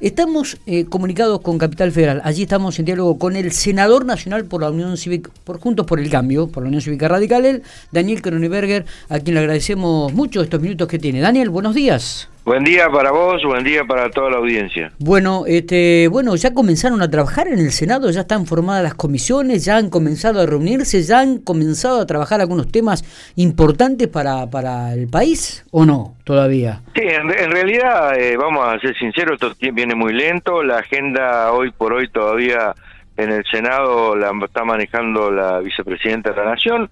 Estamos eh, comunicados con Capital Federal. Allí estamos en diálogo con el senador nacional por la Unión Cívica, por Juntos por el Cambio, por la Unión Cívica Radical, el Daniel Kronenberger, a quien le agradecemos mucho estos minutos que tiene. Daniel, buenos días. Buen día para vos, buen día para toda la audiencia. Bueno, este, bueno, ya comenzaron a trabajar en el Senado, ya están formadas las comisiones, ya han comenzado a reunirse, ya han comenzado a trabajar algunos temas importantes para, para el país, ¿o no? Todavía. Sí, en, realidad, eh, vamos a ser sinceros, esto viene muy lento, la agenda hoy por hoy todavía en el Senado la está manejando la vicepresidenta de la Nación.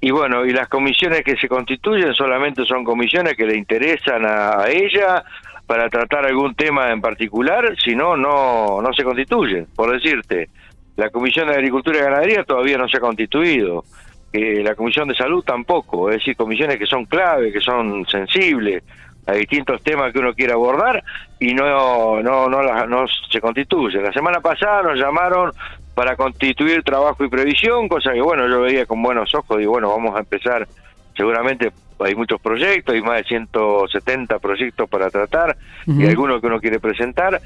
Y bueno, y las comisiones que se constituyen solamente son comisiones que le interesan a, ella para tratar algún tema en particular, si no, no, se constituyen. Por decirte, la Comisión de Agricultura y Ganadería todavía no se ha constituido, eh, la Comisión de Salud tampoco, es decir, comisiones que son clave, que son sensibles, a distintos temas que uno quiere abordar y no no no, no se constituye. La semana pasada nos llamaron para constituir trabajo y previsión, cosa que bueno, yo veía con buenos ojos y bueno, vamos a empezar, seguramente hay muchos proyectos, hay más de 170 proyectos para tratar y algunos que uno quiere presentar,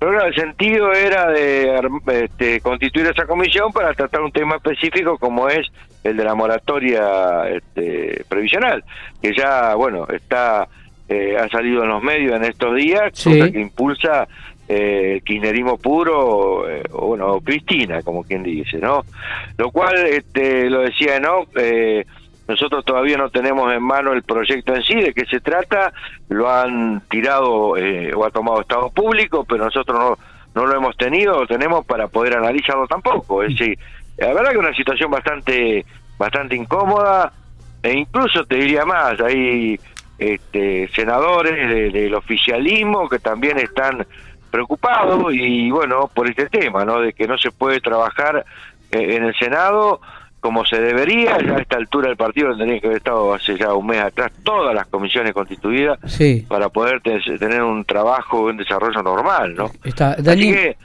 pero el sentido era de este, constituir esa comisión para tratar un tema específico como es el de la moratoria este, previsional, que ya, bueno, está eh, ha salido en los medios en estos días, cosa que impulsa eh, kirchnerismo puro, eh, o bueno, Cristina, como quien dice, ¿no? Lo cual, este, lo decía, ¿no? Eh, nosotros todavía no tenemos en mano el proyecto en sí, de qué se trata, lo han tirado eh, o ha tomado Estado público, pero nosotros no, no lo hemos tenido, lo tenemos para poder analizarlo tampoco. Es decir, la verdad que es una situación bastante, bastante incómoda, e incluso te diría más, hay este, senadores del oficialismo que también están preocupados y bueno, por este tema, ¿no? De que no se puede trabajar eh, en el Senado como se debería, ya a esta altura del partido tendría que haber estado hace ya un mes atrás todas las comisiones constituidas para poder tener un trabajo, un desarrollo normal, ¿no? Está, Daniel,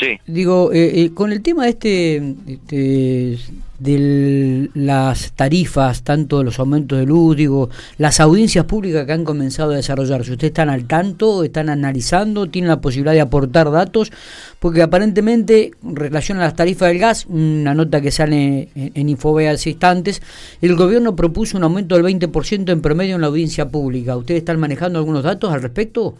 sí. Digo, eh, eh, con el tema este, este de las tarifas, tanto los aumentos de luz, digo, las audiencias públicas que han comenzado a desarrollarse. ¿Ustedes están al tanto? ¿Están analizando? ¿Tienen la posibilidad de aportar datos? Porque aparentemente, en relación a las tarifas del gas, una nota que sale en, en hace instantes, el gobierno propuso un aumento del 20% en promedio en la audiencia pública. ¿Ustedes están manejando algunos datos al respecto?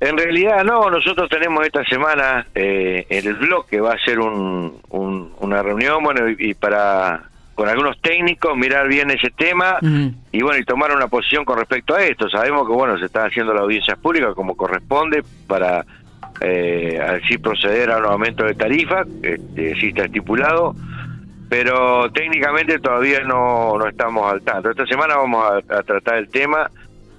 En realidad no, nosotros tenemos esta semana eh, en el blog que va a ser un, una reunión, bueno, y, para con algunos técnicos mirar bien ese tema y bueno, y tomar una posición con respecto a esto. Sabemos que bueno, se están haciendo las audiencias públicas como corresponde para eh, así proceder a un aumento de tarifa, este, sí está estipulado, pero técnicamente todavía no, no estamos al tanto. Esta semana vamos a tratar el tema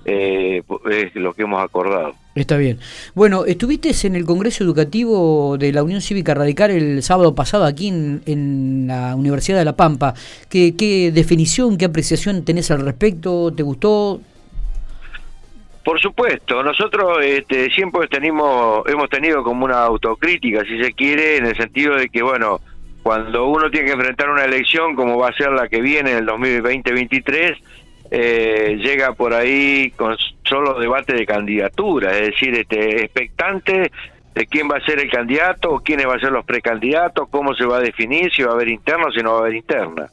eh, es lo que hemos acordado. Está bien. Bueno, estuviste en el Congreso Educativo de la Unión Cívica Radical el sábado pasado aquí en, la Universidad de La Pampa. ¿Qué, ¿Qué, definición, qué apreciación tenés al respecto? ¿Te gustó? Por supuesto, nosotros este, siempre tenemos, hemos tenido como una autocrítica, si se quiere, en el sentido de que, bueno, cuando uno tiene que enfrentar una elección como va a ser la que viene en el 2020-2023, eh, llega por ahí con solo debate de candidatura, es decir, este, expectante de quién va a ser el candidato, quiénes van a ser los precandidatos, cómo se va a definir, si va a haber interna o si no va a haber interna.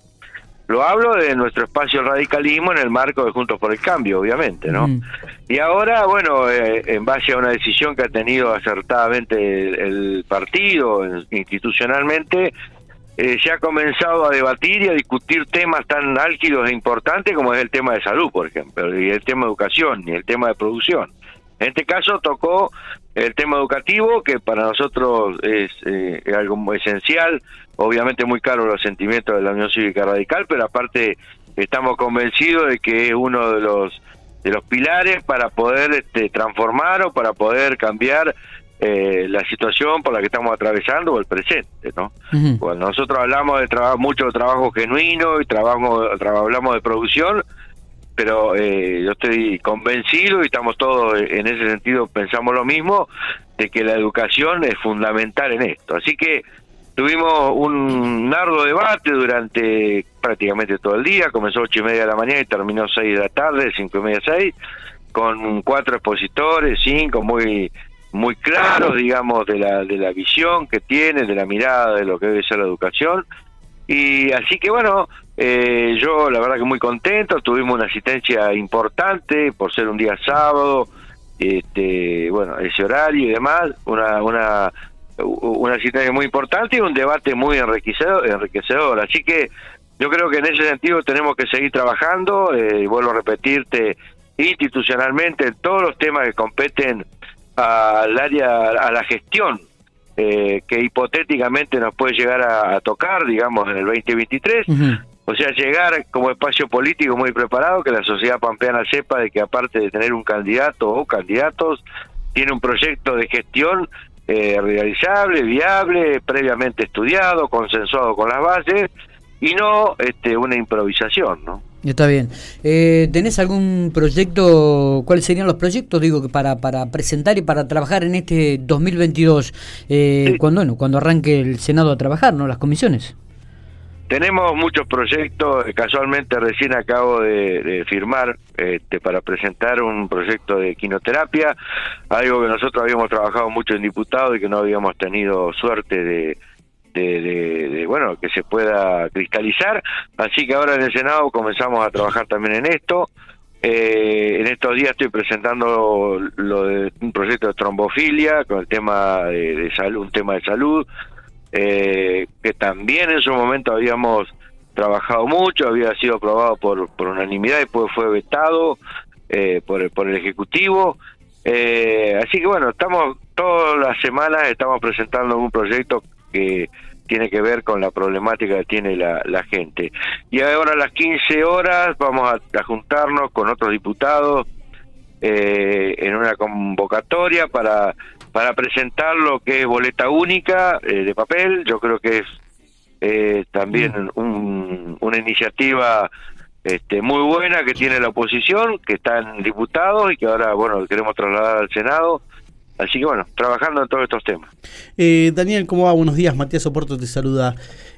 Lo hablo de nuestro espacio radicalismo en el marco de Juntos por el Cambio, obviamente, ¿no? Mm. Y ahora, bueno, eh, en base a una decisión que ha tenido acertadamente el partido institucionalmente, eh, se ha comenzado a debatir y a discutir temas tan álgidos e importantes como es el tema de salud, por ejemplo, y el tema de educación, y el tema de producción. En este caso tocó el tema educativo, que para nosotros es, eh, algo muy esencial, obviamente muy caro los sentimientos de la Unión Cívica Radical, pero aparte estamos convencidos de que es uno de los de los pilares para poder este, transformar o para poder cambiar eh, la situación por la que estamos atravesando o el presente, ¿no? Cuando nosotros hablamos de trabajo, mucho de trabajo genuino y trabajo, hablamos de producción, pero eh, yo estoy convencido y estamos todos en ese sentido pensamos lo mismo de que la educación es fundamental en esto. Así que tuvimos un largo debate durante prácticamente todo el día, comenzó ocho y media de la mañana y terminó seis de la tarde, cinco y media seis, con cuatro expositores, cinco muy muy claros, digamos, de la, de la visión que tiene, de la mirada de lo que debe ser la educación. Y así que bueno, eh, yo la verdad que muy contento, tuvimos una asistencia importante por ser un día sábado, este, bueno, ese horario y demás, una, una, una asistencia muy importante y un debate muy enriquecedor, enriquecedor. Así que yo creo que en ese sentido tenemos que seguir trabajando, eh, y vuelvo a repetirte, institucionalmente en todos los temas que competen al área, a la gestión, eh, que hipotéticamente nos puede llegar a, tocar, digamos, en el 2023. O sea, llegar como espacio político muy preparado, que la sociedad pampeana sepa de que aparte de tener un candidato o candidatos, tiene un proyecto de gestión eh, realizable, viable, previamente estudiado, consensuado con las bases, y no este, una improvisación, ¿no? Está bien. Eh, ¿Tenés algún proyecto? ¿Cuáles serían los proyectos, digo, que para, para presentar y para trabajar en este 2022, eh, cuando, bueno, cuando arranque el Senado a trabajar, ¿no? Las comisiones. Tenemos muchos proyectos, casualmente recién acabo de, firmar este, para presentar un proyecto de quinoterapia, algo que nosotros habíamos trabajado mucho en diputado y que no habíamos tenido suerte de, de, bueno que se pueda cristalizar. Así que ahora en el senado comenzamos a trabajar también en esto. Eh, en estos días estoy presentando lo de un proyecto de trombofilia con el tema de, salud un tema de salud eh, que también en su momento habíamos trabajado mucho había sido aprobado por, por unanimidad y después fue vetado eh, por el, por el ejecutivo. Así que bueno estamos todas las semanas estamos presentando un proyecto que tiene que ver con la problemática que tiene la, gente. Y ahora a las 15 horas vamos a, juntarnos con otros diputados eh, en una convocatoria para, para presentar lo que es boleta única eh, de papel. Yo creo que es eh, también mm. una iniciativa este, muy buena que tiene la oposición, que está en diputados y que ahora, bueno, queremos trasladar al Senado Así que bueno, trabajando en todos estos temas. Eh, Daniel, ¿cómo va? Buenos días, Matías Oporto te saluda.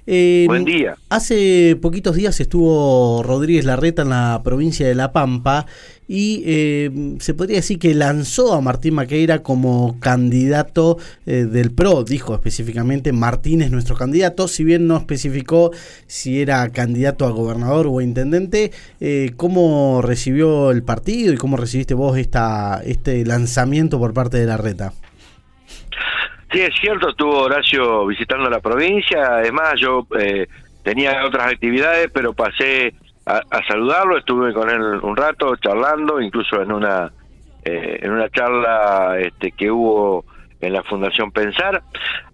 Eh, Buen día. Hace poquitos días estuvo Rodríguez Larreta en la provincia de La Pampa y eh, se podría decir que lanzó a Martín Maqueira como candidato eh, del PRO, dijo específicamente Martín es nuestro candidato, si bien no especificó si era candidato a gobernador o a intendente, eh, ¿cómo recibió el partido y cómo recibiste vos esta, este lanzamiento por parte de la reta? Sí, es cierto, estuvo Horacio visitando la provincia, además yo tenía otras actividades, pero pasé a, saludarlo, estuve con él un rato charlando, incluso en una eh, en una charla este, que hubo en la Fundación Pensar.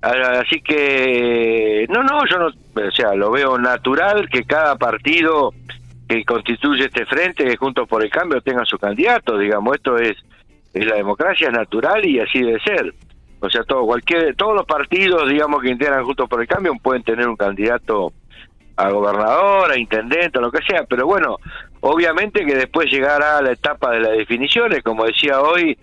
Así que, no, no, yo no, o sea, lo veo natural que cada partido que constituye este frente, Juntos por el Cambio, tenga su candidato, digamos, esto es, es la democracia, es natural y así debe ser. O sea, todo, cualquier, todos los partidos, digamos, que integran Juntos por el Cambio pueden tener un candidato a gobernador, a intendente, lo que sea, pero bueno, obviamente que después llegará a la etapa de las definiciones, como decía hoy,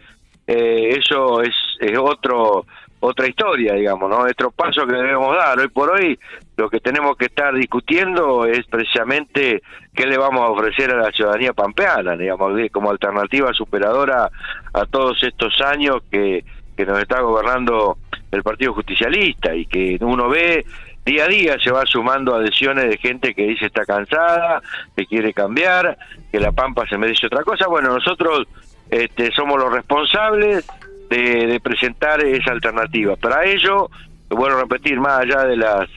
eh, eso es, es otro otra historia, digamos, ¿no? Otro paso que debemos dar. Hoy por hoy lo que tenemos que estar discutiendo es precisamente qué le vamos a ofrecer a la ciudadanía pampeana, digamos, como alternativa superadora a todos estos años que, que nos está gobernando el Partido Justicialista y que uno ve día a día se va sumando adhesiones de gente que dice está cansada, que quiere cambiar, que la Pampa se merece otra cosa. Bueno, nosotros este, somos los responsables de, presentar esa alternativa. Para ello, a repetir, más allá de las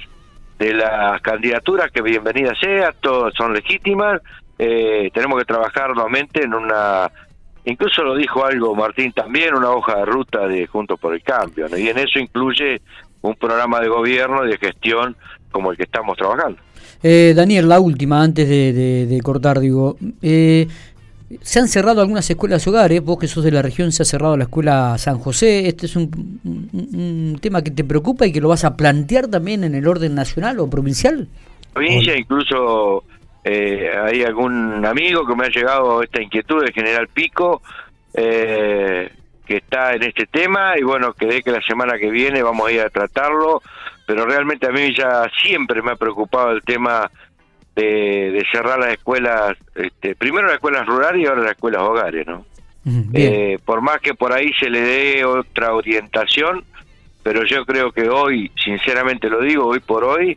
de las candidaturas, que bienvenida sea, todas son legítimas, eh, tenemos que trabajar nuevamente en una incluso lo dijo algo Martín también, una hoja de ruta de Juntos por el Cambio, y en eso incluye un programa de gobierno y de gestión como el que estamos trabajando. Eh, Daniel, la última, antes de, cortar, digo, eh, se han cerrado algunas escuelas hogares, vos que sos de la región, se ha cerrado la escuela San José, ¿este es un, tema que te preocupa y que lo vas a plantear también en el orden nacional o provincial? Provincia, incluso eh, hay algún amigo que me ha llegado esta inquietud de General Pico, eh, que está en este tema y bueno, quedé que la semana que viene vamos a ir a tratarlo, pero realmente a mí ya siempre me ha preocupado el tema de, cerrar las escuelas, este, primero las escuelas rurales y ahora las escuelas hogares, ¿no? eh, por más que por ahí se le dé otra orientación, pero yo creo que hoy, sinceramente lo digo, hoy por hoy,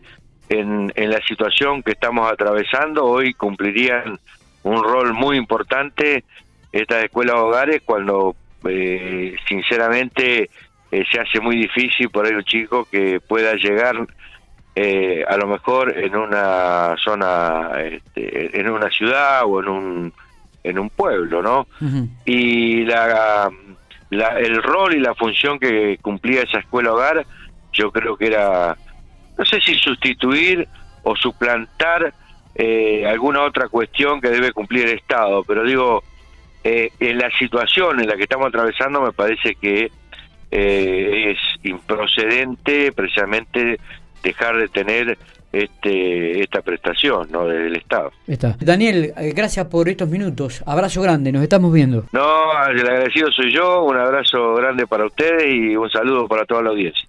en, en la situación que estamos atravesando, hoy cumplirían un rol muy importante estas escuelas hogares cuando eh, sinceramente eh, se hace muy difícil por ahí un chico que pueda llegar eh, a lo mejor en una zona, este, en una ciudad o en un, en un pueblo, ¿no? Y la, el rol y la función que cumplía esa escuela hogar, yo creo que era, no sé si sustituir o suplantar eh, alguna otra cuestión que debe cumplir el Estado, pero digo, eh, en la situación en la que estamos atravesando me parece que eh, es improcedente precisamente dejar de tener este esta prestación no del Estado. Está. Daniel, eh, gracias por estos minutos. Abrazo grande, nos estamos viendo. No, el agradecido soy yo, un abrazo grande para ustedes y un saludo para toda la audiencia.